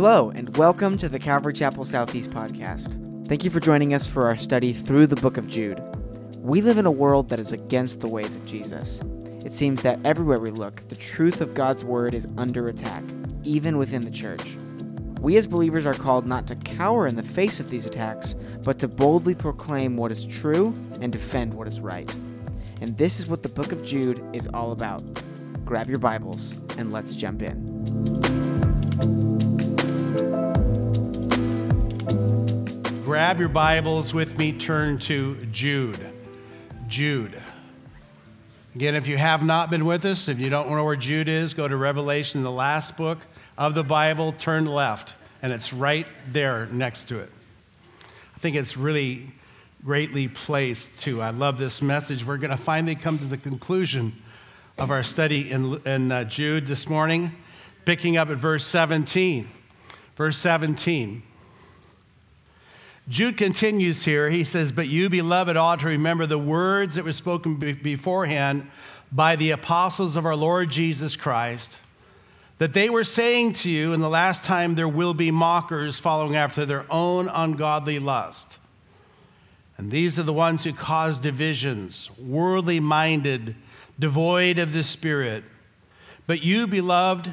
Hello, and welcome to the Calvary Chapel Southeast podcast. Thank you for joining us for our study through the book of Jude. We live in a world that is against the ways of Jesus. It seems that everywhere we look, the truth of God's word is under attack, even within the church. We as believers are called not to cower in the face of these attacks, but to boldly proclaim what is true and defend what is right. And this is what the book of Jude is all about. Grab your Bibles and let's jump in. Grab your Bibles with me, turn to Jude. Jude. Again, if you have not been with us, if you don't know where Jude is, go to Revelation, the last book of the Bible, turn left, and it's right there next to it. I think it's really greatly placed too. I love this message. We're going to finally come to the conclusion of our study in, in uh, Jude this morning, picking up at verse 17. Verse 17. Jude continues here. He says, But you, beloved, ought to remember the words that were spoken beforehand by the apostles of our Lord Jesus Christ, that they were saying to you, in the last time there will be mockers following after their own ungodly lust. And these are the ones who cause divisions, worldly minded, devoid of the Spirit. But you, beloved,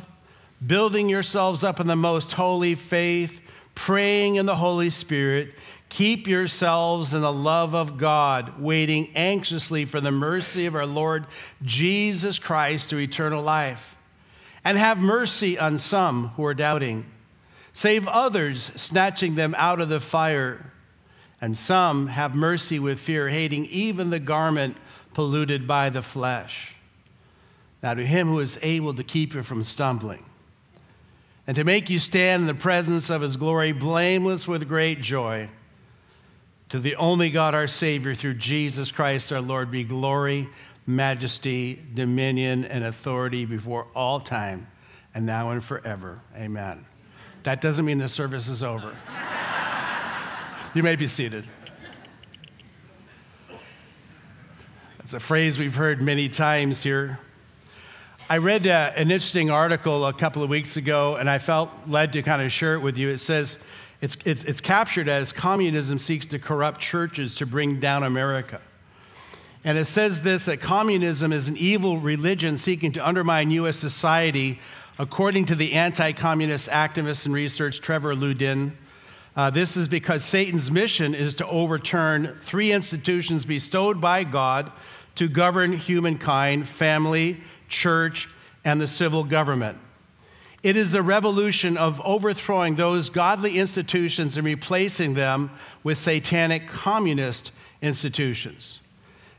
building yourselves up in the most holy faith, praying in the Holy Spirit, keep yourselves in the love of God, waiting anxiously for the mercy of our Lord Jesus Christ to eternal life. And have mercy on some who are doubting. Save others, snatching them out of the fire. And some have mercy with fear, hating even the garment polluted by the flesh. Now, to him who is able to keep you from stumbling and to make you stand in the presence of his glory, blameless with great joy, to the only God our Savior, through Jesus Christ our Lord, be glory, majesty, dominion, and authority before all time, and now and forever. Amen. That doesn't mean the service is over. you may be seated. It's a phrase we've heard many times here. I read uh, an interesting article a couple of weeks ago, and I felt led to kind of share it with you. It says it's, it's, it's captured as communism seeks to corrupt churches to bring down America. And it says this that communism is an evil religion seeking to undermine U.S. society, according to the anti communist activist and researcher Trevor Loudon. Uh, this is because Satan's mission is to overturn three institutions bestowed by God to govern humankind family, church, and the civil government. It is the revolution of overthrowing those godly institutions and replacing them with satanic communist institutions.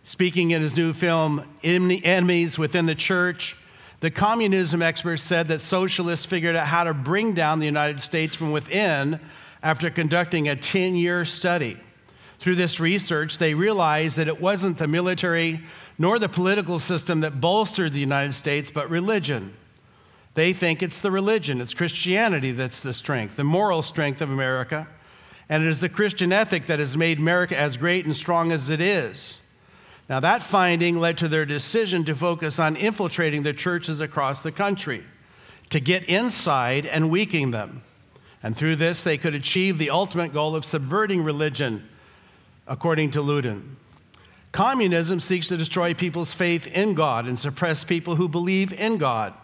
Speaking in his new film, Enemies Within the Church, the communism expert said that socialists figured out how to bring down the United States from within after conducting a 10 year study. Through this research, they realized that it wasn't the military nor the political system that bolstered the United States, but religion. They think it's the religion, it's Christianity that's the strength, the moral strength of America. And it is the Christian ethic that has made America as great and strong as it is. Now, that finding led to their decision to focus on infiltrating the churches across the country, to get inside and weaken them. And through this, they could achieve the ultimate goal of subverting religion according to Loudon. Communism seeks to destroy people's faith in God and suppress people who believe in God.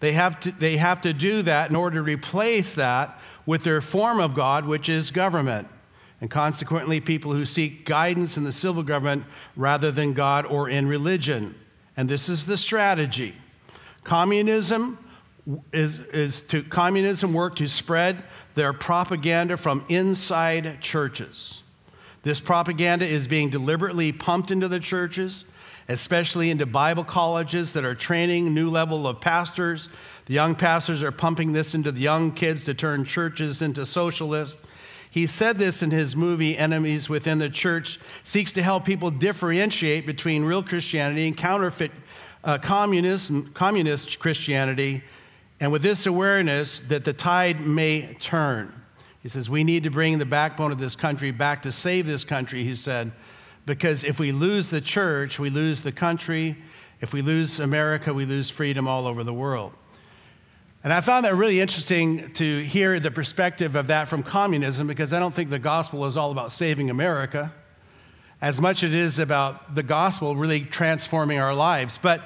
They have, to, they have to do that in order to replace that with their form of God, which is government. And consequently, people who seek guidance in the civil government rather than God or in religion. And this is the strategy. Communism is, is to communism work to spread their propaganda from inside churches. This propaganda is being deliberately pumped into the churches, especially into Bible colleges that are training new level of pastors. The young pastors are pumping this into the young kids to turn churches into socialists. He said this in his movie Enemies Within the Church, seeks to help people differentiate between real Christianity and counterfeit uh, communist, communist Christianity, and with this awareness that the tide may turn. He says, We need to bring the backbone of this country back to save this country, he said, because if we lose the church, we lose the country. If we lose America, we lose freedom all over the world. And I found that really interesting to hear the perspective of that from communism because I don't think the gospel is all about saving America as much as it is about the gospel really transforming our lives. But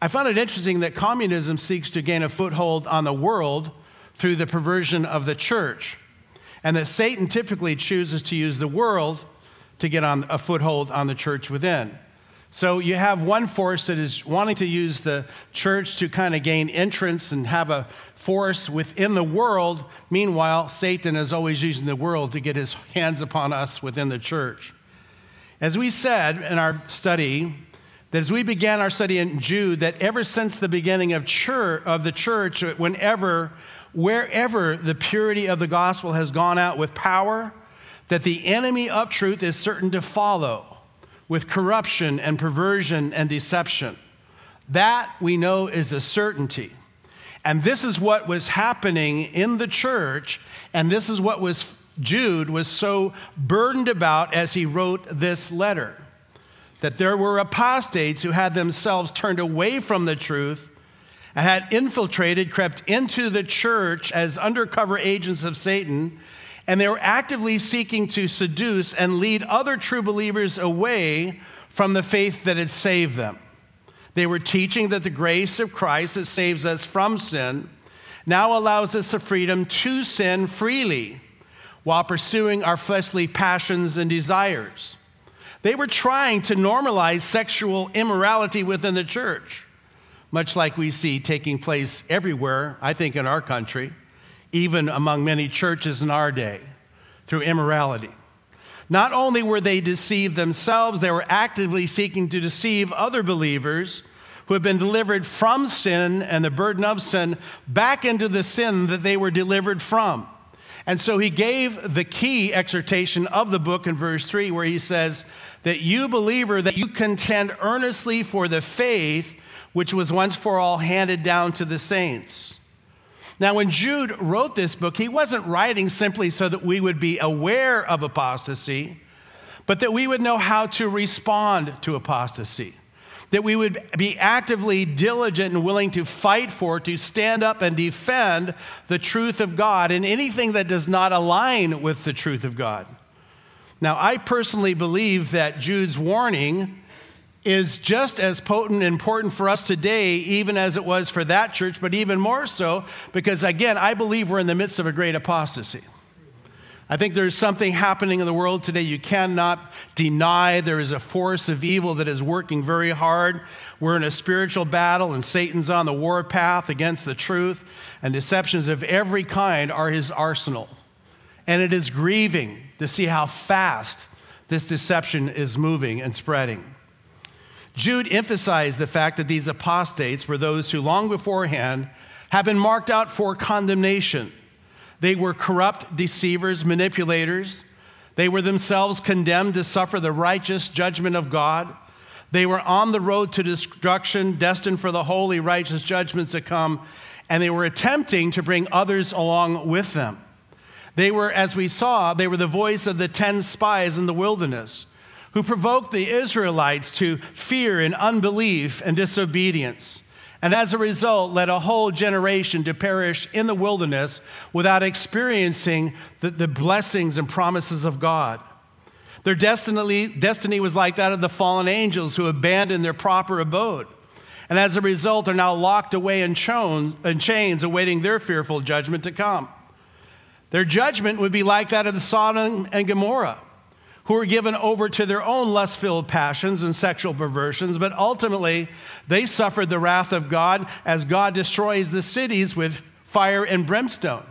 I found it interesting that communism seeks to gain a foothold on the world through the perversion of the church, and that Satan typically chooses to use the world to get on a foothold on the church within. So you have one force that is wanting to use the church to kind of gain entrance and have a force within the world. Meanwhile, Satan is always using the world to get his hands upon us within the church. As we said in our study, that as we began our study in Jude, that ever since the beginning of church of the church, whenever, wherever the purity of the gospel has gone out with power, that the enemy of truth is certain to follow with corruption and perversion and deception. That we know is a certainty. And this is what was happening in the church, and this is what was Jude was so burdened about as he wrote this letter. That there were apostates who had themselves turned away from the truth and had infiltrated, crept into the church as undercover agents of Satan and they were actively seeking to seduce and lead other true believers away from the faith that had saved them. They were teaching that the grace of Christ that saves us from sin now allows us the freedom to sin freely while pursuing our fleshly passions and desires. They were trying to normalize sexual immorality within the church, much like we see taking place everywhere, I think, in our country even among many churches in our day, through immorality. Not only were they deceived themselves, they were actively seeking to deceive other believers who had been delivered from sin and the burden of sin back into the sin that they were delivered from. And so he gave the key exhortation of the book in verse 3, where he says, That you, believer, that you contend earnestly for the faith which was once for all handed down to the saints. Now, when Jude wrote this book, he wasn't writing simply so that we would be aware of apostasy, but that we would know how to respond to apostasy. That we would be actively diligent and willing to fight for, to stand up and defend the truth of God and anything that does not align with the truth of God. Now, I personally believe that Jude's warning is just as potent and important for us today, even as it was for that church, but even more so because, again, I believe we're in the midst of a great apostasy. I think there's something happening in the world today you cannot deny. There is a force of evil that is working very hard. We're in a spiritual battle, and Satan's on the warpath against the truth, and deceptions of every kind are his arsenal. And it is grieving to see how fast this deception is moving and spreading. Jude emphasized the fact that these apostates were those who long beforehand had been marked out for condemnation. They were corrupt deceivers, manipulators. They were themselves condemned to suffer the righteous judgment of God. They were on the road to destruction, destined for the holy, righteous judgments to come, and they were attempting to bring others along with them. They were, as we saw, they were the voice of the 10 spies in the wilderness who provoked the Israelites to fear and unbelief and disobedience, and as a result led a whole generation to perish in the wilderness without experiencing the, the blessings and promises of God. Their destiny, destiny was like that of the fallen angels who abandoned their proper abode. And as a result, are now locked away in, in chains, awaiting their fearful judgment to come. Their judgment would be like that of the Sodom and Gomorrah who were given over to their own lust filled passions and sexual perversions, but ultimately they suffered the wrath of God as God destroys the cities with fire and brimstone.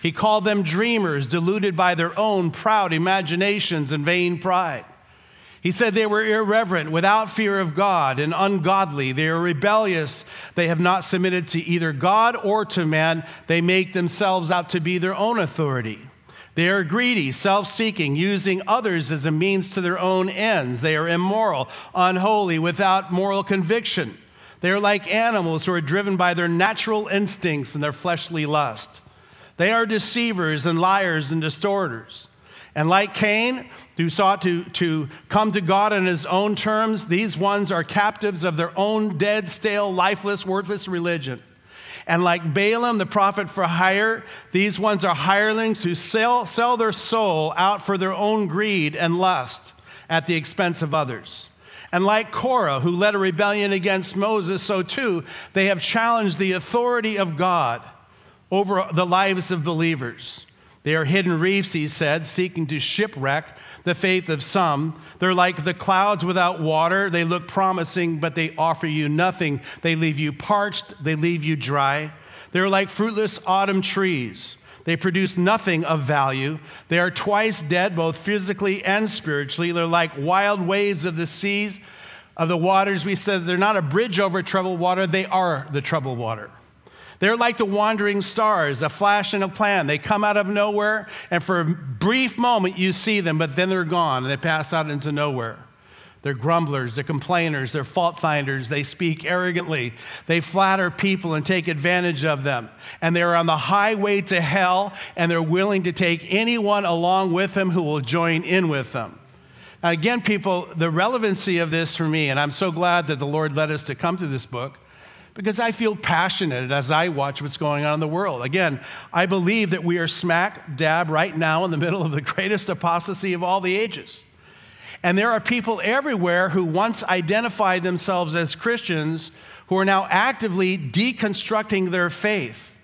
He called them dreamers, deluded by their own proud imaginations and vain pride. He said they were irreverent, without fear of God, and ungodly. They are rebellious. They have not submitted to either God or to man. They make themselves out to be their own authority. They are greedy, self seeking, using others as a means to their own ends. They are immoral, unholy, without moral conviction. They are like animals who are driven by their natural instincts and their fleshly lust. They are deceivers and liars and distorters. And like Cain, who sought to, to come to God on his own terms, these ones are captives of their own dead, stale, lifeless, worthless religion. And like Balaam, the prophet for hire, these ones are hirelings who sell, sell their soul out for their own greed and lust at the expense of others. And like Korah, who led a rebellion against Moses, so too they have challenged the authority of God over the lives of believers. They are hidden reefs, he said, seeking to shipwreck the faith of some. They're like the clouds without water. They look promising, but they offer you nothing. They leave you parched, they leave you dry. They're like fruitless autumn trees. They produce nothing of value. They are twice dead, both physically and spiritually. They're like wild waves of the seas, of the waters. We said they're not a bridge over troubled water, they are the troubled water. They're like the wandering stars, a flash and a plan. They come out of nowhere, and for a brief moment you see them, but then they're gone and they pass out into nowhere. They're grumblers, they're complainers, they're fault finders, they speak arrogantly, they flatter people and take advantage of them. And they're on the highway to hell, and they're willing to take anyone along with them who will join in with them. Now, again, people, the relevancy of this for me, and I'm so glad that the Lord led us to come to this book, because I feel passionate as I watch what's going on in the world. Again, I believe that we are smack dab right now in the middle of the greatest apostasy of all the ages. And there are people everywhere who once identified themselves as Christians who are now actively deconstructing their faith.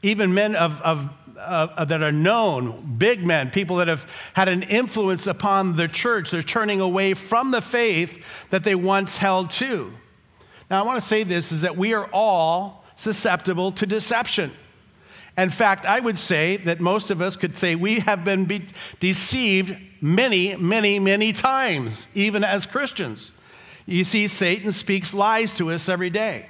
Even men of, of, uh, that are known, big men, people that have had an influence upon the church, they're turning away from the faith that they once held to. Now, I want to say this is that we are all susceptible to deception. In fact, I would say that most of us could say we have been be- deceived many, many, many times, even as Christians. You see, Satan speaks lies to us every day.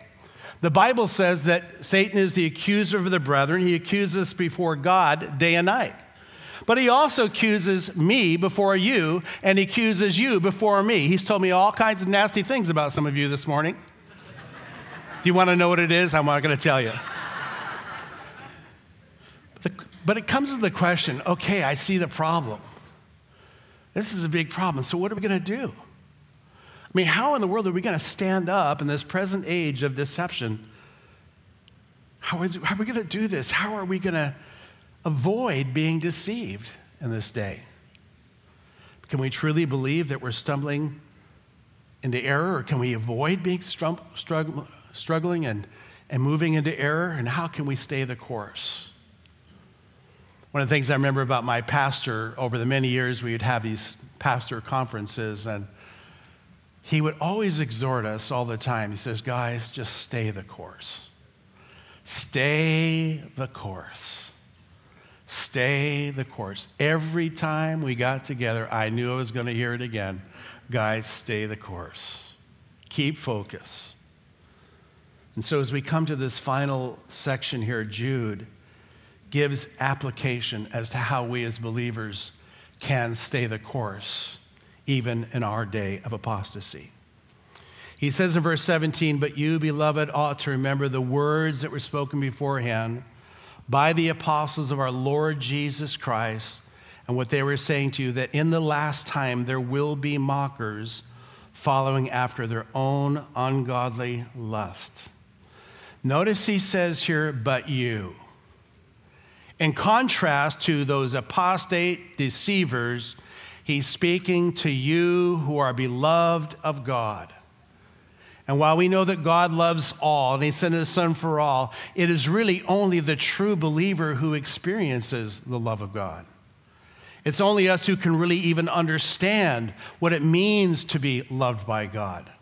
The Bible says that Satan is the accuser of the brethren. He accuses us before God day and night. But he also accuses me before you, and he accuses you before me. He's told me all kinds of nasty things about some of you this morning. Do you want to know what it is? I'm not going to tell you. But, it comes to the question okay, I see the problem. This is a big problem. So, what are we going to do? I mean, how in the world are we going to stand up in this present age of deception? How, is, how are we going to do this? How are we going to avoid being deceived in this day? Can we truly believe that we're stumbling into error, or can we avoid being strum, struggle, struggling and, and moving into error? And how can we stay the course? One of the things I remember about my pastor over the many years, we would have these pastor conferences, and he would always exhort us all the time. He says, Guys, just stay the course. Stay the course. Stay the course. Every time we got together, I knew I was going to hear it again. Guys, stay the course. Keep focus. And so, as we come to this final section here, Jude gives application as to how we as believers can stay the course, even in our day of apostasy. He says in verse 17, But you, beloved, ought to remember the words that were spoken beforehand by the apostles of our Lord Jesus Christ, and what they were saying to you, that in the last time there will be mockers following after their own ungodly lust. Notice he says here, but you. In contrast to those apostate deceivers, he's speaking to you who are beloved of God. And while we know that God loves all and he sent his son for all, it is really only the true believer who experiences the love of God. It's only us who can really even understand what it means to be loved by God.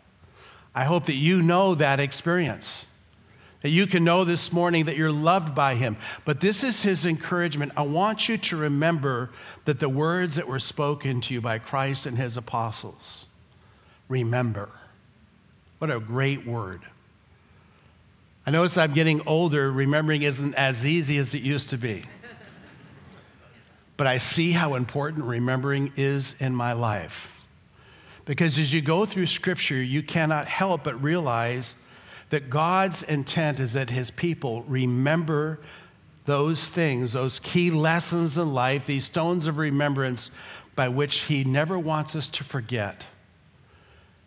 I hope that you know that experience. That you can know this morning that you're loved by Him. But this is His encouragement. I want you to remember that the words that were spoken to you by Christ and His apostles, remember. What a great word. I notice I'm getting older, remembering isn't as easy as it used to be. But I see how important remembering is in my life. Because as you go through Scripture, you cannot help but realize that God's intent is that his people remember those things, those key lessons in life, these stones of remembrance by which he never wants us to forget.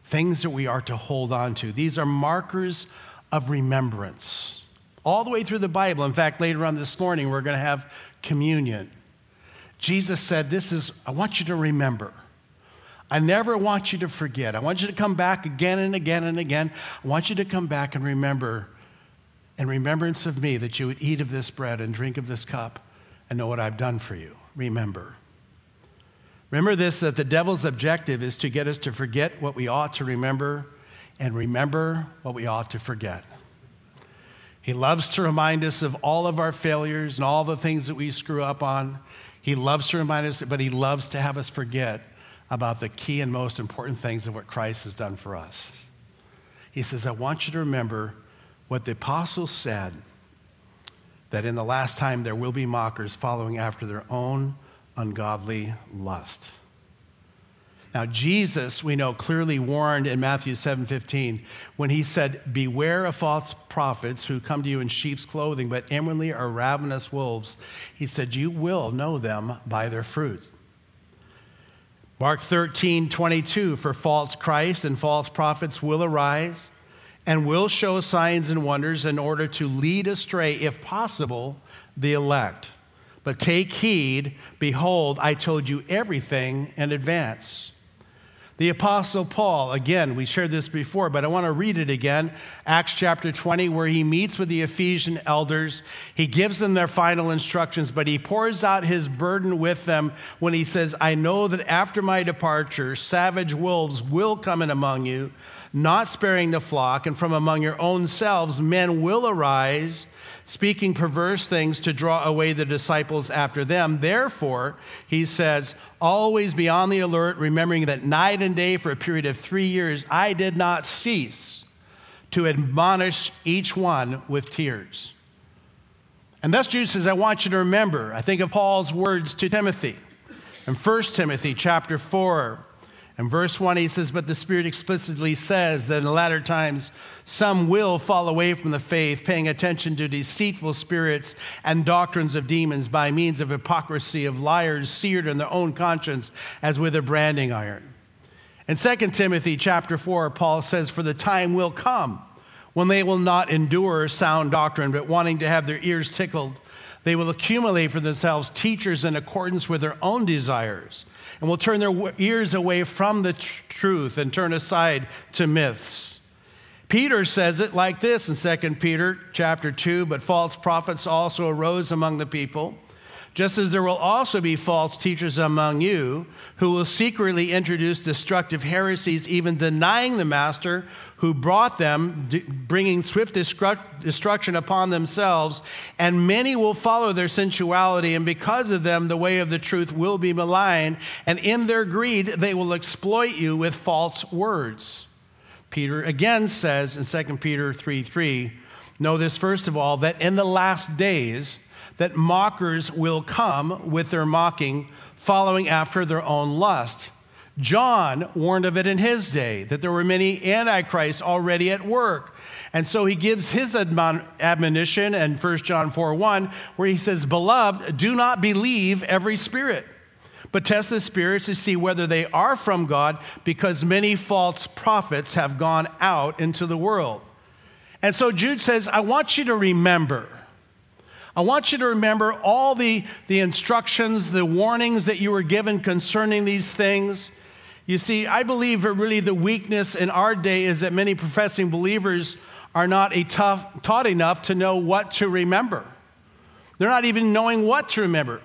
Things that we are to hold on to. These are markers of remembrance. All the way through the Bible. In fact, later on this morning, we're going to have communion. Jesus said, This is, I want you to remember. I never want you to forget. I want you to come back again and again and again. I want you to come back and remember, in remembrance of me, that you would eat of this bread and drink of this cup and know what I've done for you. Remember. Remember this that the devil's objective is to get us to forget what we ought to remember and remember what we ought to forget. He loves to remind us of all of our failures and all the things that we screw up on. He loves to remind us, but he loves to have us forget about the key and most important things of what Christ has done for us. He says, I want you to remember what the apostles said that in the last time there will be mockers following after their own ungodly lust. Now Jesus, we know clearly warned in Matthew 7:15 when he said, "Beware of false prophets who come to you in sheep's clothing, but inwardly are ravenous wolves." He said, "You will know them by their fruit." Mark 13:22 for false Christ and false prophets will arise and will show signs and wonders in order to lead astray if possible the elect. But take heed, behold, I told you everything in advance. The Apostle Paul, again, we shared this before, but I want to read it again. Acts chapter 20, where he meets with the Ephesian elders. He gives them their final instructions, but he pours out his burden with them when he says, I know that after my departure, savage wolves will come in among you, not sparing the flock, and from among your own selves men will arise speaking perverse things to draw away the disciples after them. Therefore, he says, always be on the alert, remembering that night and day for a period of three years, I did not cease to admonish each one with tears. And thus, Jude says, I want you to remember. I think of Paul's words to Timothy in 1 Timothy chapter 4, in verse 1, he says, But the Spirit explicitly says that in the latter times some will fall away from the faith, paying attention to deceitful spirits and doctrines of demons by means of hypocrisy of liars seared in their own conscience as with a branding iron. In 2 Timothy chapter 4, Paul says, For the time will come when they will not endure sound doctrine, but wanting to have their ears tickled, they will accumulate for themselves teachers in accordance with their own desires and will turn their ears away from the tr- truth and turn aside to myths. Peter says it like this in 2 Peter chapter 2, but false prophets also arose among the people, just as there will also be false teachers among you who will secretly introduce destructive heresies, even denying the master who brought them, bringing swift destruction upon themselves, and many will follow their sensuality, and because of them, the way of the truth will be maligned, and in their greed, they will exploit you with false words. Peter again says in 2 Peter 3 3, know this first of all, that in the last days, that mockers will come with their mocking, following after their own lust John warned of it in his day, that there were many antichrists already at work. And so he gives his admonition in 1 John 4 1, where he says, Beloved, do not believe every spirit, but test the spirits to see whether they are from God, because many false prophets have gone out into the world. And so Jude says, I want you to remember. I want you to remember all the, the instructions, the warnings that you were given concerning these things. You see, I believe that really the weakness in our day is that many professing believers are not tough, taught enough to know what to remember. They're not even knowing what to remember,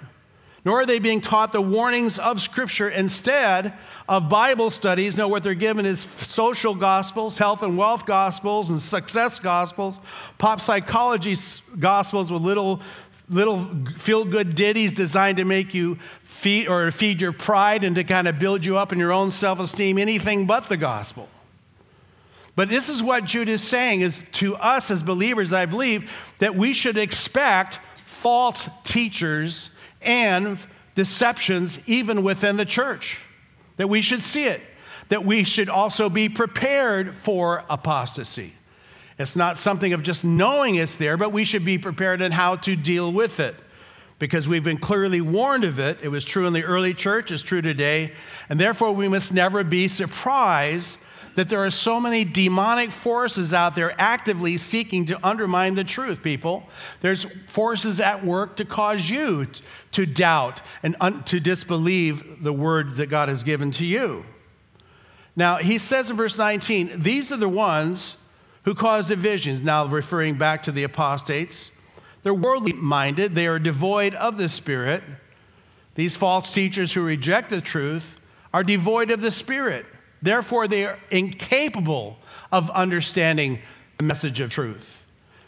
nor are they being taught the warnings of Scripture. Instead of Bible studies, know what they're given is social gospels, health and wealth gospels, and success gospels, pop psychology gospels with little little feel good ditties designed to make you feed or feed your pride and to kind of build you up in your own self esteem, anything but the gospel. But this is what Jude is saying is to us as believers, I believe, that we should expect false teachers and deceptions even within the church. That we should see it. That we should also be prepared for apostasy. It's not something of just knowing it's there, but we should be prepared in how to deal with it because we've been clearly warned of it. It was true in the early church, it's true today, and therefore we must never be surprised that there are so many demonic forces out there actively seeking to undermine the truth, people. There's forces at work to cause you to doubt and un- to disbelieve the word that God has given to you. Now, he says in verse 19, these are the ones who cause divisions. Now, referring back to the apostates, they're worldly minded, they are devoid of the Spirit. These false teachers who reject the truth are devoid of the Spirit. Therefore, they are incapable of understanding the message of truth.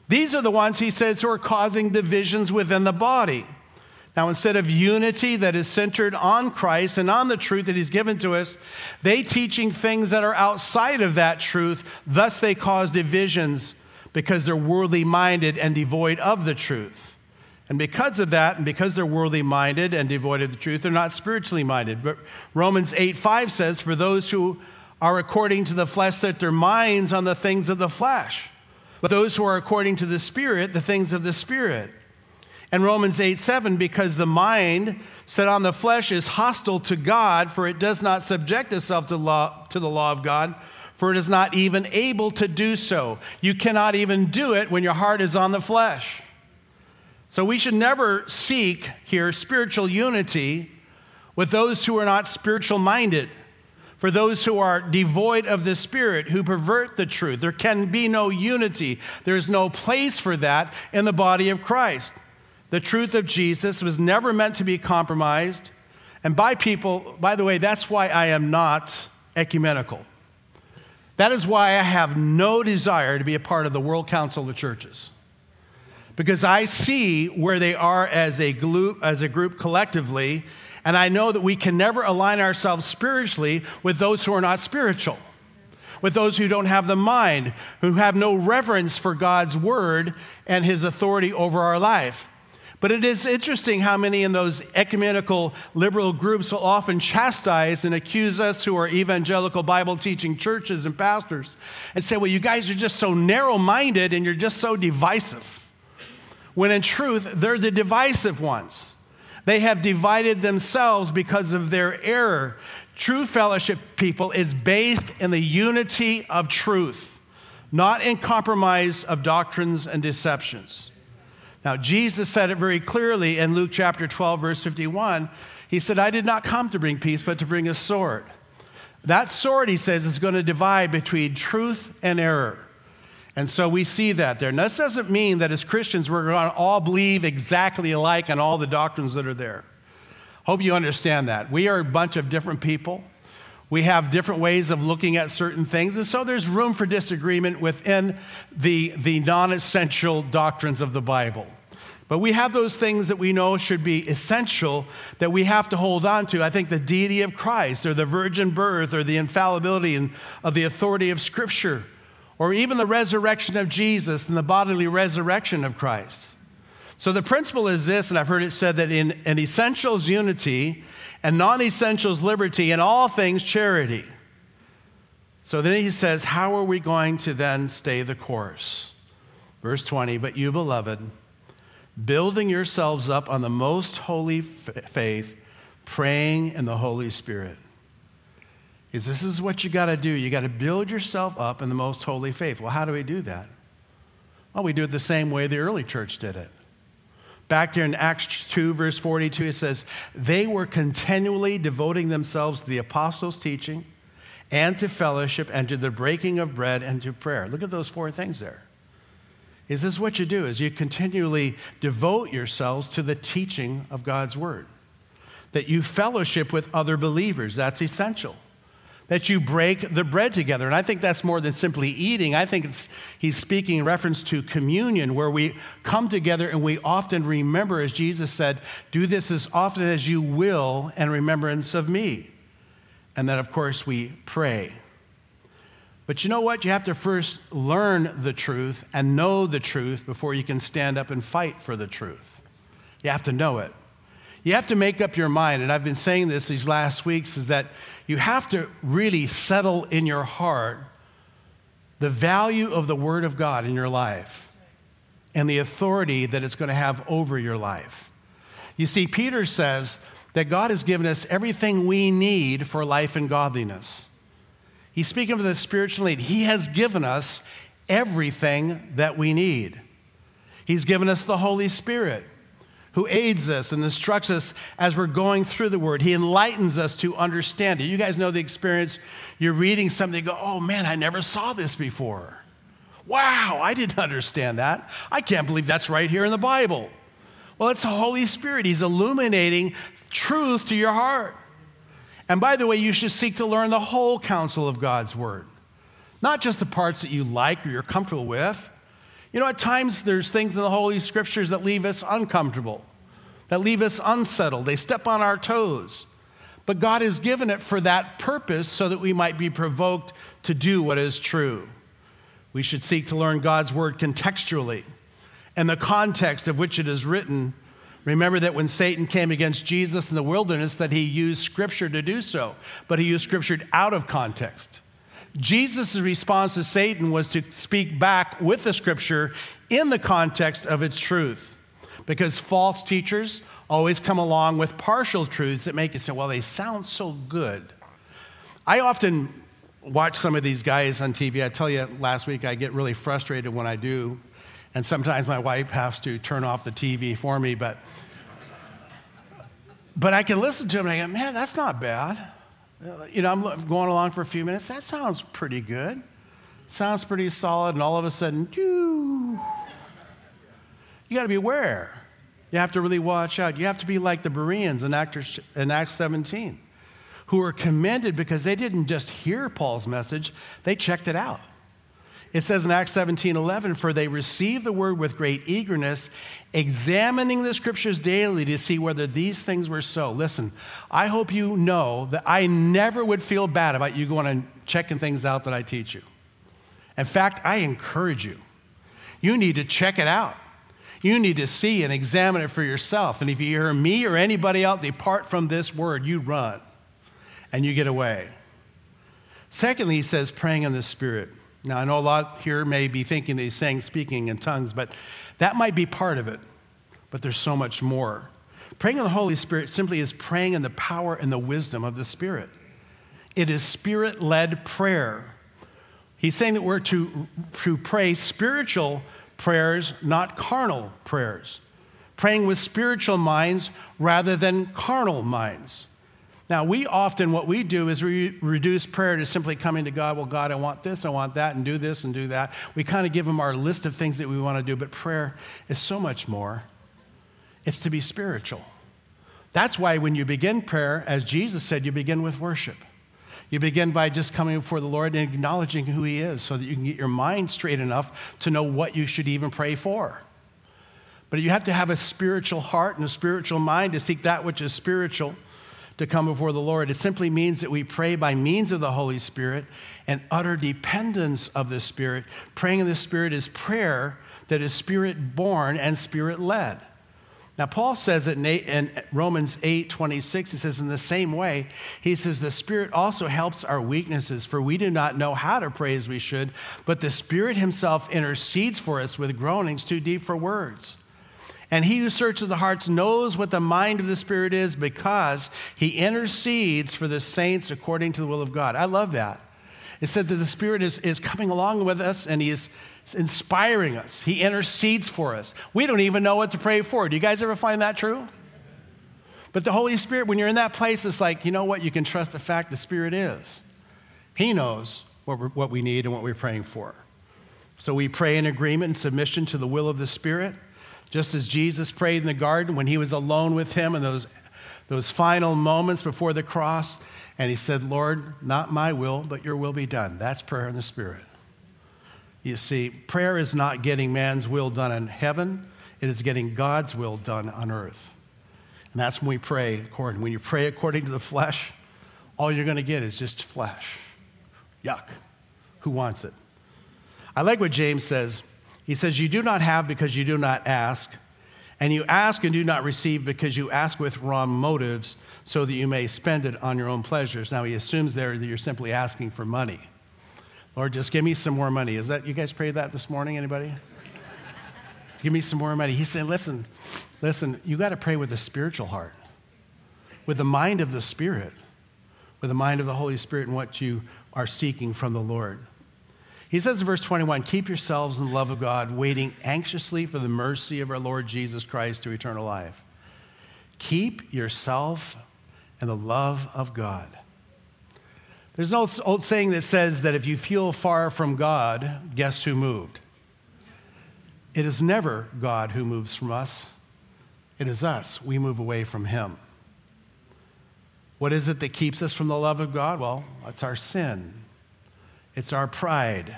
These are the ones, he says, who are causing divisions within the body. Now, instead of unity that is centered on Christ and on the truth that He's given to us, they teaching things that are outside of that truth. Thus, they cause divisions because they're worldly minded and devoid of the truth. And because of that, and because they're worldly minded and devoid of the truth, they're not spiritually minded. But Romans 8 5 says, For those who are according to the flesh set their minds on the things of the flesh, but those who are according to the Spirit, the things of the Spirit. And Romans 8 7, because the mind set on the flesh is hostile to God, for it does not subject itself to, law, to the law of God, for it is not even able to do so. You cannot even do it when your heart is on the flesh. So we should never seek here spiritual unity with those who are not spiritual minded. For those who are devoid of the Spirit, who pervert the truth, there can be no unity. There's no place for that in the body of Christ. The truth of Jesus was never meant to be compromised. And by people, by the way, that's why I am not ecumenical. That is why I have no desire to be a part of the World Council of Churches because I see where they are as a group, as a group collectively, and I know that we can never align ourselves spiritually with those who are not spiritual, with those who don't have the mind, who have no reverence for God's word and his authority over our life. But it is interesting how many in those ecumenical liberal groups will often chastise and accuse us who are evangelical Bible teaching churches and pastors and say, well, you guys are just so narrow minded and you're just so divisive when in truth, they're the divisive ones. They have divided themselves because of their error. True fellowship, people, is based in the unity of truth, not in compromise of doctrines and deceptions. Now, Jesus said it very clearly in Luke chapter 12, verse 51. He said, I did not come to bring peace, but to bring a sword. That sword, he says, is going to divide between truth and error. And so we see that there. Now, this doesn't mean that as Christians we're going to all believe exactly alike on all the doctrines that are there. Hope you understand that. We are a bunch of different people. We have different ways of looking at certain things, and so there's room for disagreement within the, the non essential doctrines of the Bible. But we have those things that we know should be essential that we have to hold on to. I think the deity of Christ, or the virgin birth, or the infallibility of the authority of Scripture or even the resurrection of Jesus and the bodily resurrection of Christ. So the principle is this, and I've heard it said that in, in essentials, unity, and non essentials, liberty, in all things, charity. So then he says, How are we going to then stay the course? Verse 20, but you, beloved, building yourselves up on the most holy faith, praying in the Holy Spirit is this is what you got to do. You got to build yourself up in the most holy faith. Well, how do we do that? Well, we do it the same way the early church did it. Back here in Acts 2, verse 42, it says, They were continually devoting themselves to the apostles' teaching and to fellowship and to the breaking of bread and to prayer. Look at those four things there. Is this what you do? Is you continually devote yourselves to the teaching of God's word. That you fellowship with other believers. That's essential that you break the bread together. And I think that's more than simply eating. I think he's speaking in reference to communion, where we come together and we often remember, as Jesus said, do this as often as you will in remembrance of me. And then, of course, we pray. But you know what? You have to first learn the truth and know the truth before you can stand up and fight for the truth. You have to know it. You have to make up your mind, and I've been saying this these last weeks, is that you have to really settle in your heart the value of the Word of God in your life and the authority that it's going to have over your life. You see, Peter says that God has given us everything we need for life and godliness. He's speaking of the spiritual need. He has given us everything that we need. He's given us the Holy Spirit who aids us and instructs us as we're going through the word. He enlightens us to understand it. You guys know the experience. You're reading something, you go, oh man, I never saw this before. Wow, I didn't understand that. I can't believe that's right here in the Bible. Well, it's the Holy Spirit. He's illuminating truth to your heart. And by the way, you should seek to learn the whole counsel of God's word, not just the parts that you like or you're comfortable with. You know, at times there's things in the Holy Scriptures that leave us uncomfortable, that leave us unsettled. They step on our toes. But God has given it for that purpose so that we might be provoked to do what is true. We should seek to learn God's word contextually and the context of which it is written. Remember that when Satan came against Jesus in the wilderness that he used scripture to do so, but he used scripture out of context. Jesus' response to Satan was to speak back with the scripture in the context of its truth. Because false teachers always come along with partial truths that make you say, well, they sound so good. I often watch some of these guys on TV. I tell you, last week I get really frustrated when I do. And sometimes my wife has to turn off the TV for me, but, but I can listen to them and I go, man, that's not bad. You know, I'm going along for a few minutes. That sounds pretty good. Sounds pretty solid. And all of a sudden, you, you got to be aware. You have to really watch out. You have to be like the Bereans in, Acts, in Acts 17, who were commended because they didn't just hear Paul's message, they checked it out. It says in Acts 17 11, for they received the word with great eagerness, examining the scriptures daily to see whether these things were so. Listen, I hope you know that I never would feel bad about you going and checking things out that I teach you. In fact, I encourage you. You need to check it out. You need to see and examine it for yourself. And if you hear me or anybody else depart from this word, you run and you get away. Secondly, he says, praying in the Spirit. Now, I know a lot here may be thinking that he's saying speaking in tongues, but that might be part of it. But there's so much more. Praying in the Holy Spirit simply is praying in the power and the wisdom of the Spirit. It is spirit led prayer. He's saying that we're to, to pray spiritual prayers, not carnal prayers. Praying with spiritual minds rather than carnal minds. Now, we often, what we do is we reduce prayer to simply coming to God, well, God, I want this, I want that, and do this and do that. We kind of give Him our list of things that we want to do, but prayer is so much more. It's to be spiritual. That's why when you begin prayer, as Jesus said, you begin with worship. You begin by just coming before the Lord and acknowledging who He is so that you can get your mind straight enough to know what you should even pray for. But you have to have a spiritual heart and a spiritual mind to seek that which is spiritual to come before the Lord. It simply means that we pray by means of the Holy Spirit and utter dependence of the Spirit. Praying in the Spirit is prayer that is spirit born and spirit led. Now, Paul says it in Romans 8 26, he says, in the same way, he says, the Spirit also helps our weaknesses, for we do not know how to pray as we should, but the Spirit Himself intercedes for us with groanings too deep for words. And he who searches the hearts knows what the mind of the Spirit is because he intercedes for the saints according to the will of God. I love that. It said that the Spirit is, is coming along with us and he is inspiring us. He intercedes for us. We don't even know what to pray for. Do you guys ever find that true? But the Holy Spirit, when you're in that place, it's like, you know what? You can trust the fact the Spirit is. He knows what, what we need and what we're praying for. So we pray in agreement and submission to the will of the Spirit. Just as Jesus prayed in the garden when he was alone with him in those, those final moments before the cross, and he said, Lord, not my will, but your will be done. That's prayer in the Spirit. You see, prayer is not getting man's will done in heaven, it is getting God's will done on earth. And that's when we pray according. When you pray according to the flesh, all you're going to get is just flesh. Yuck. Who wants it? I like what James says. He says, You do not have because you do not ask, and you ask and do not receive because you ask with wrong motives so that you may spend it on your own pleasures. Now, he assumes there that you're simply asking for money. Lord, just give me some more money. Is that, you guys prayed that this morning, anybody? give me some more money. He's saying, Listen, listen, you got to pray with a spiritual heart, with the mind of the Spirit, with the mind of the Holy Spirit and what you are seeking from the Lord. He says in verse 21 Keep yourselves in the love of God, waiting anxiously for the mercy of our Lord Jesus Christ to eternal life. Keep yourself in the love of God. There's an old, old saying that says that if you feel far from God, guess who moved? It is never God who moves from us, it is us. We move away from Him. What is it that keeps us from the love of God? Well, it's our sin, it's our pride.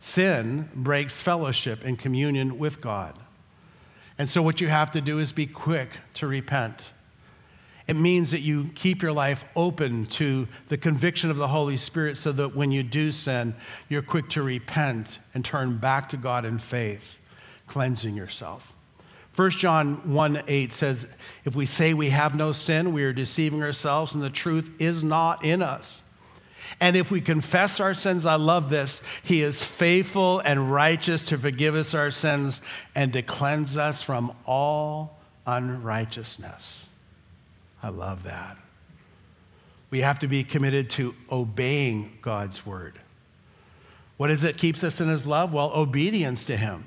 Sin breaks fellowship and communion with God. And so, what you have to do is be quick to repent. It means that you keep your life open to the conviction of the Holy Spirit so that when you do sin, you're quick to repent and turn back to God in faith, cleansing yourself. 1 John 1 8 says, If we say we have no sin, we are deceiving ourselves, and the truth is not in us. And if we confess our sins, I love this, He is faithful and righteous to forgive us our sins and to cleanse us from all unrighteousness. I love that. We have to be committed to obeying God's word. What is it keeps us in his love? Well, obedience to him.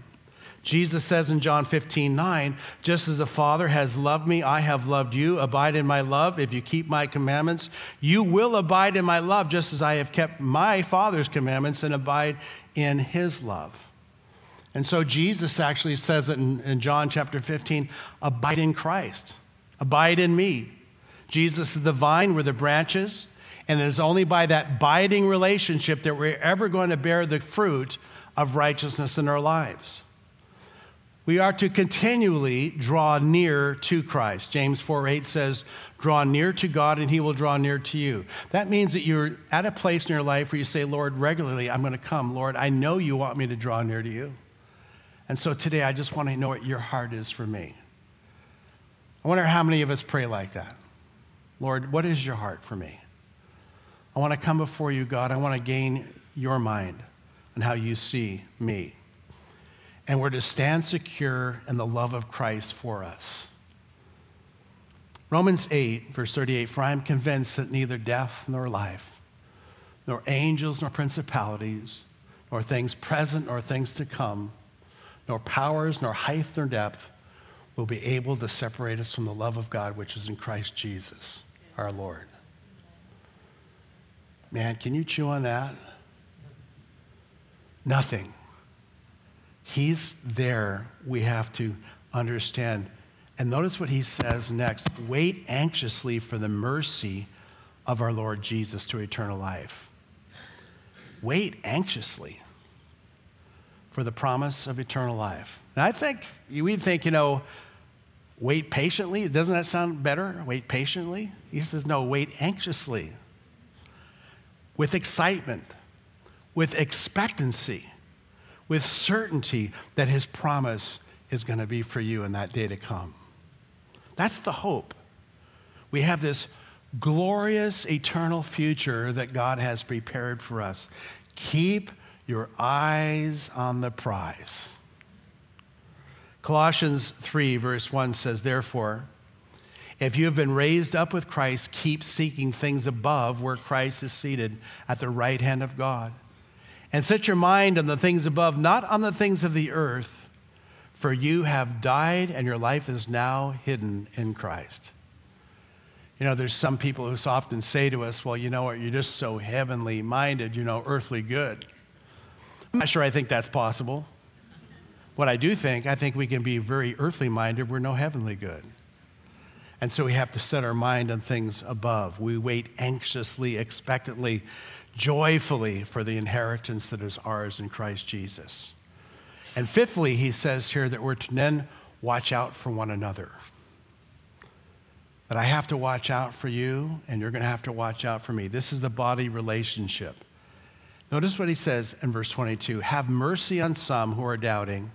Jesus says in John 15, 9, just as the Father has loved me, I have loved you. Abide in my love. If you keep my commandments, you will abide in my love, just as I have kept my Father's commandments and abide in his love. And so Jesus actually says it in, in John chapter 15 abide in Christ, abide in me. Jesus is the vine, we're the branches, and it is only by that abiding relationship that we're ever going to bear the fruit of righteousness in our lives. We are to continually draw near to Christ. James 4 8 says, Draw near to God and he will draw near to you. That means that you're at a place in your life where you say, Lord, regularly, I'm going to come. Lord, I know you want me to draw near to you. And so today, I just want to know what your heart is for me. I wonder how many of us pray like that. Lord, what is your heart for me? I want to come before you, God. I want to gain your mind and how you see me. And we're to stand secure in the love of Christ for us. Romans 8, verse 38 For I am convinced that neither death nor life, nor angels nor principalities, nor things present nor things to come, nor powers, nor height nor depth will be able to separate us from the love of God which is in Christ Jesus our Lord. Man, can you chew on that? Nothing. He's there. We have to understand. And notice what he says next wait anxiously for the mercy of our Lord Jesus to eternal life. Wait anxiously for the promise of eternal life. And I think we think, you know, Wait patiently. Doesn't that sound better? Wait patiently. He says, no, wait anxiously, with excitement, with expectancy, with certainty that his promise is going to be for you in that day to come. That's the hope. We have this glorious eternal future that God has prepared for us. Keep your eyes on the prize. Colossians 3, verse 1 says, Therefore, if you have been raised up with Christ, keep seeking things above where Christ is seated at the right hand of God. And set your mind on the things above, not on the things of the earth, for you have died and your life is now hidden in Christ. You know, there's some people who often say to us, Well, you know what, you're just so heavenly minded, you know, earthly good. I'm not sure I think that's possible. What I do think, I think we can be very earthly minded, we're no heavenly good. And so we have to set our mind on things above. We wait anxiously, expectantly, joyfully for the inheritance that is ours in Christ Jesus. And fifthly, he says here that we're to then watch out for one another. That I have to watch out for you, and you're going to have to watch out for me. This is the body relationship. Notice what he says in verse 22 Have mercy on some who are doubting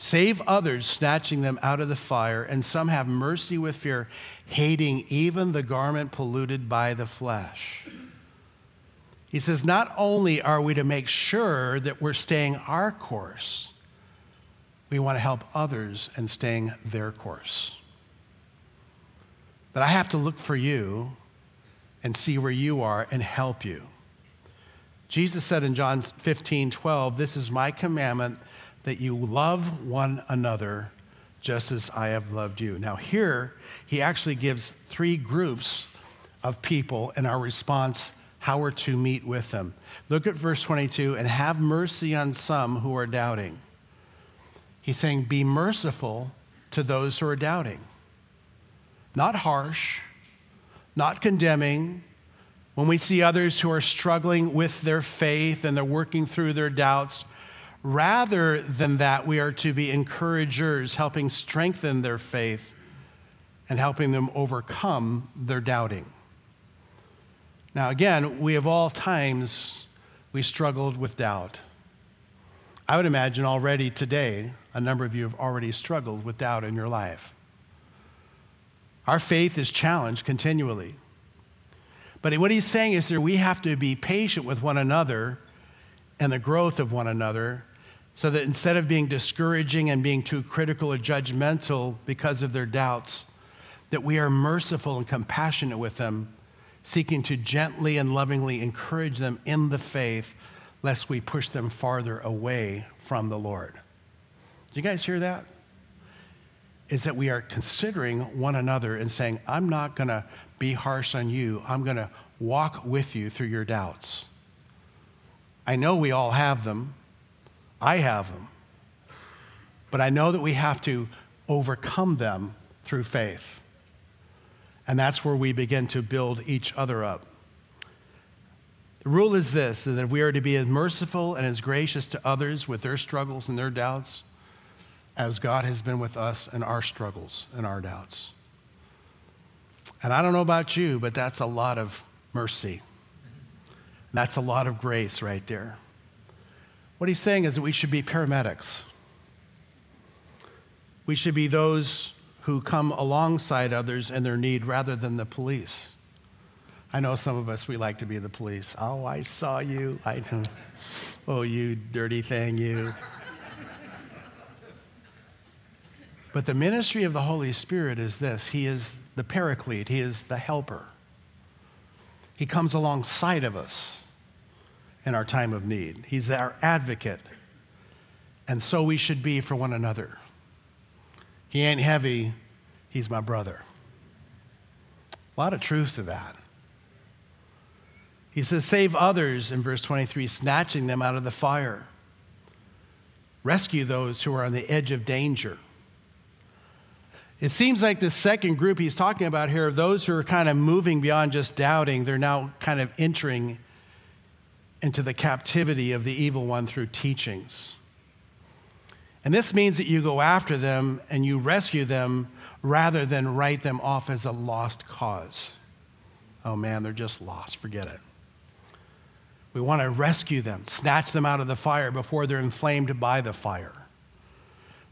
Save others, snatching them out of the fire, and some have mercy with fear, hating even the garment polluted by the flesh. He says, not only are we to make sure that we're staying our course, we want to help others in staying their course. But I have to look for you and see where you are and help you. Jesus said in John 15, 12, This is my commandment that you love one another just as I have loved you. Now, here, he actually gives three groups of people in our response how we're to meet with them. Look at verse 22 and have mercy on some who are doubting. He's saying, Be merciful to those who are doubting. Not harsh, not condemning. When we see others who are struggling with their faith and they're working through their doubts, rather than that, we are to be encouragers, helping strengthen their faith and helping them overcome their doubting. Now, again, we have all times we struggled with doubt. I would imagine already today, a number of you have already struggled with doubt in your life. Our faith is challenged continually. But what he's saying is that we have to be patient with one another and the growth of one another so that instead of being discouraging and being too critical or judgmental because of their doubts, that we are merciful and compassionate with them, seeking to gently and lovingly encourage them in the faith, lest we push them farther away from the Lord. Do you guys hear that? Is that we are considering one another and saying, I'm not going to be harsh on you, I'm going to walk with you through your doubts. I know we all have them. I have them. But I know that we have to overcome them through faith. And that's where we begin to build each other up. The rule is this is that we are to be as merciful and as gracious to others with their struggles and their doubts as God has been with us in our struggles and our doubts. And I don't know about you, but that's a lot of mercy. That's a lot of grace right there. What he's saying is that we should be paramedics. We should be those who come alongside others in their need rather than the police. I know some of us, we like to be the police. Oh, I saw you. I. Oh, you dirty thing, you. But the ministry of the Holy Spirit is this He is the paraclete, He is the helper. He comes alongside of us in our time of need. He's our advocate. And so we should be for one another. He ain't heavy, he's my brother. A lot of truth to that. He says, Save others in verse 23, snatching them out of the fire. Rescue those who are on the edge of danger. It seems like the second group he's talking about here, those who are kind of moving beyond just doubting, they're now kind of entering into the captivity of the evil one through teachings. And this means that you go after them and you rescue them rather than write them off as a lost cause. Oh man, they're just lost. Forget it. We want to rescue them, snatch them out of the fire before they're inflamed by the fire.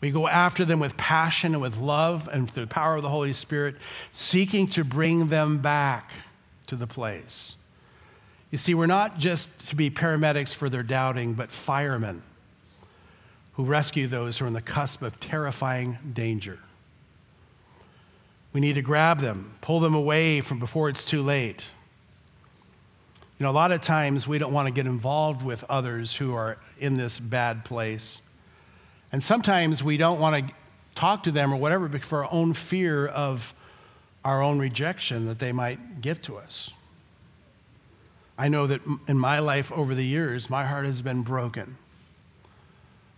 We go after them with passion and with love and through the power of the Holy Spirit, seeking to bring them back to the place. You see, we're not just to be paramedics for their doubting, but firemen who rescue those who are on the cusp of terrifying danger. We need to grab them, pull them away from before it's too late. You know, a lot of times we don't want to get involved with others who are in this bad place. And sometimes we don't want to talk to them or whatever because for our own fear of our own rejection that they might give to us. I know that in my life over the years, my heart has been broken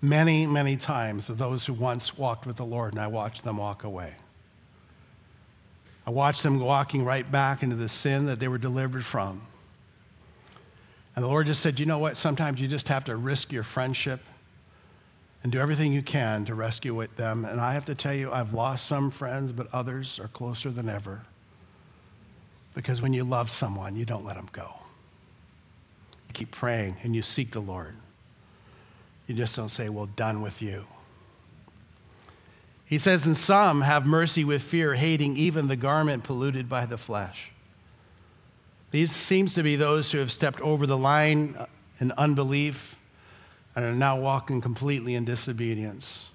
many, many times of those who once walked with the Lord, and I watched them walk away. I watched them walking right back into the sin that they were delivered from. And the Lord just said, You know what? Sometimes you just have to risk your friendship and do everything you can to rescue them. And I have to tell you, I've lost some friends, but others are closer than ever. Because when you love someone, you don't let them go. You keep praying and you seek the Lord. You just don't say, Well, done with you. He says, And some have mercy with fear, hating even the garment polluted by the flesh. These seems to be those who have stepped over the line in unbelief and are now walking completely in disobedience.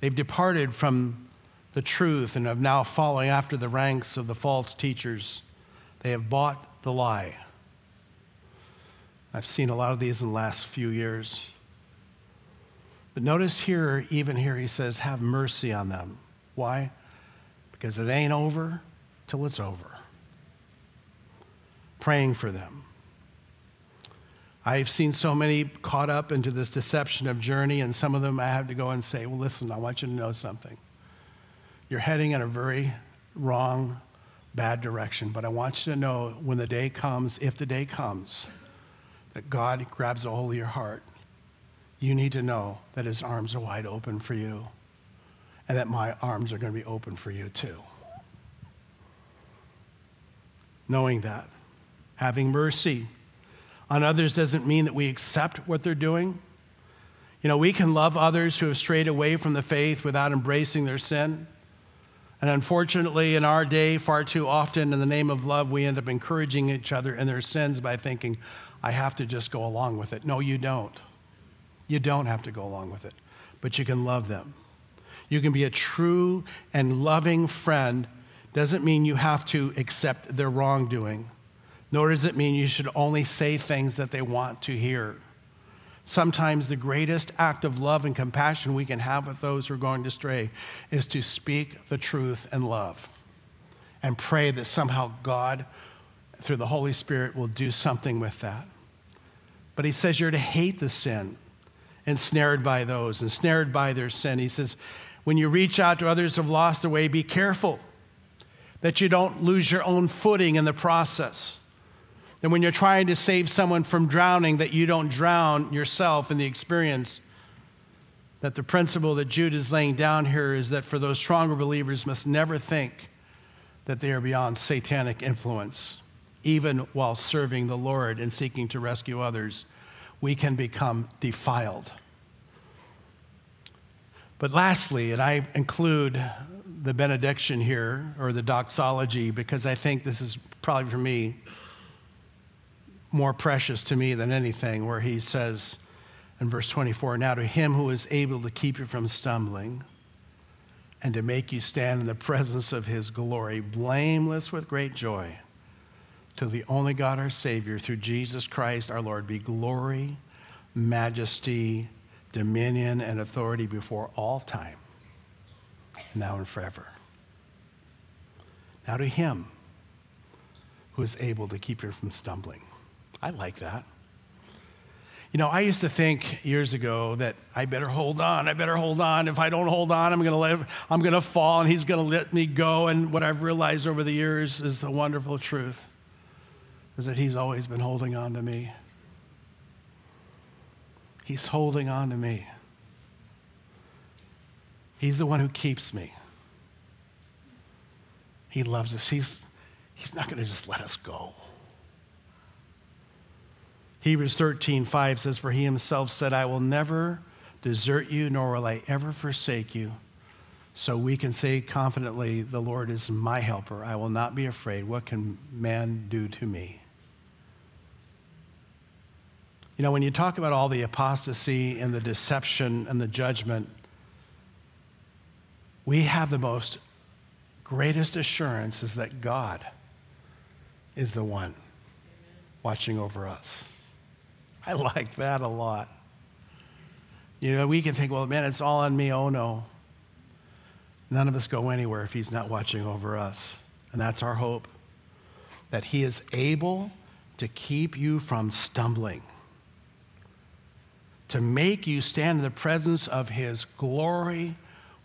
They've departed from the truth and are now following after the ranks of the false teachers They have bought the lie. I've seen a lot of these in the last few years. But notice here, even here, he says, have mercy on them. Why? Because it ain't over till it's over. Praying for them. I've seen so many caught up into this deception of journey, and some of them I have to go and say, Well, listen, I want you to know something. You're heading in a very wrong, bad direction, but I want you to know when the day comes, if the day comes, that God grabs a hold of your heart, you need to know that His arms are wide open for you and that my arms are going to be open for you too. Knowing that, having mercy on others doesn't mean that we accept what they're doing. You know, we can love others who have strayed away from the faith without embracing their sin. And unfortunately, in our day, far too often, in the name of love, we end up encouraging each other in their sins by thinking, I have to just go along with it. No, you don't. You don't have to go along with it, but you can love them. You can be a true and loving friend. Doesn't mean you have to accept their wrongdoing nor does it mean you should only say things that they want to hear. Sometimes the greatest act of love and compassion we can have with those who are going astray is to speak the truth and love and pray that somehow God, through the Holy Spirit, will do something with that. But he says you're to hate the sin, ensnared by those, ensnared by their sin. He says, when you reach out to others who have lost their way, be careful that you don't lose your own footing in the process. And when you're trying to save someone from drowning, that you don't drown yourself in the experience. That the principle that Jude is laying down here is that for those stronger believers must never think that they are beyond satanic influence, even while serving the Lord and seeking to rescue others. We can become defiled. But lastly, and I include the benediction here or the doxology because I think this is probably for me more precious to me than anything, where he says in verse 24, Now to him who is able to keep you from stumbling and to make you stand in the presence of his glory, blameless with great joy, to the only God our Savior, through Jesus Christ our Lord, be glory, majesty, dominion, and authority before all time, now and forever. Now to him who is able to keep you from stumbling I like that. You know, I used to think years ago that I better hold on. I better hold on. If I don't hold on, I'm to live. I'm to fall, and He's to let me go. And what I've realized over the years is the wonderful truth is that He's always been holding on to me. He's holding on to me. He's the one who keeps me. He loves us. He's, he's not going to just let us go. Hebrews 13, 5 says, For he himself said, I will never desert you, nor will I ever forsake you. So we can say confidently, The Lord is my helper. I will not be afraid. What can man do to me? You know, when you talk about all the apostasy and the deception and the judgment, we have the most greatest assurance is that God is the one watching over us. I like that a lot. You know, we can think, well, man, it's all on me. Oh, no. None of us go anywhere if He's not watching over us. And that's our hope that He is able to keep you from stumbling, to make you stand in the presence of His glory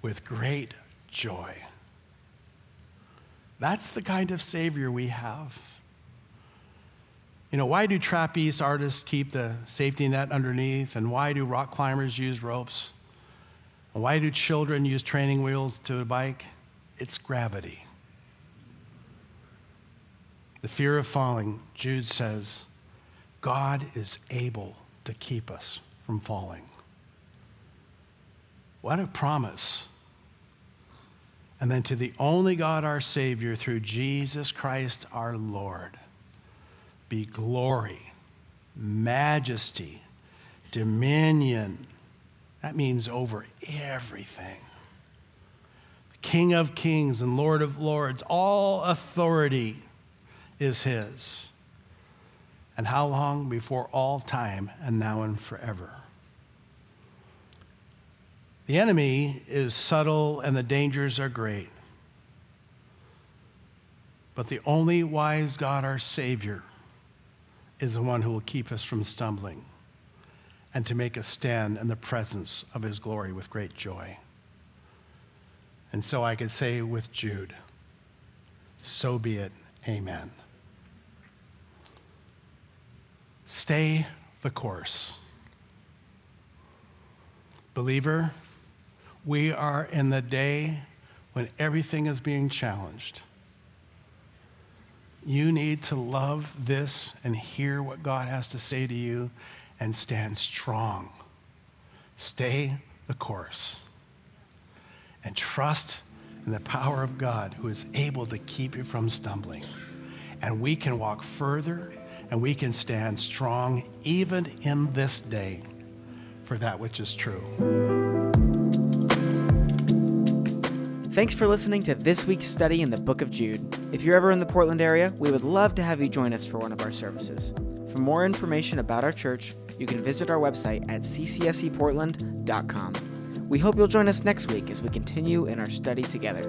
with great joy. That's the kind of Savior we have. You know, why do trapeze artists keep the safety net underneath? And why do rock climbers use ropes? And why do children use training wheels to a bike? It's gravity. The fear of falling, Jude says, God is able to keep us from falling. What a promise. And then to the only God, our Savior, through Jesus Christ our Lord be glory, majesty, dominion. That means over everything. King of kings and Lord of lords, all authority is his. And how long? Before all time and now and forever. The enemy is subtle and the dangers are great. But the only wise God, our Savior, is the one who will keep us from stumbling and to make us stand in the presence of his glory with great joy. And so I could say with Jude, so be it, amen. Stay the course. Believer, we are in the day when everything is being challenged. You need to love this and hear what God has to say to you and stand strong. Stay the course and trust in the power of God who is able to keep you from stumbling. And we can walk further and we can stand strong even in this day for that which is true. Thanks for listening to this week's study in the book of Jude. If you're ever in the Portland area, we would love to have you join us for one of our services. For more information about our church, you can visit our website at ccseportland.com. We hope you'll join us next week as we continue in our study together.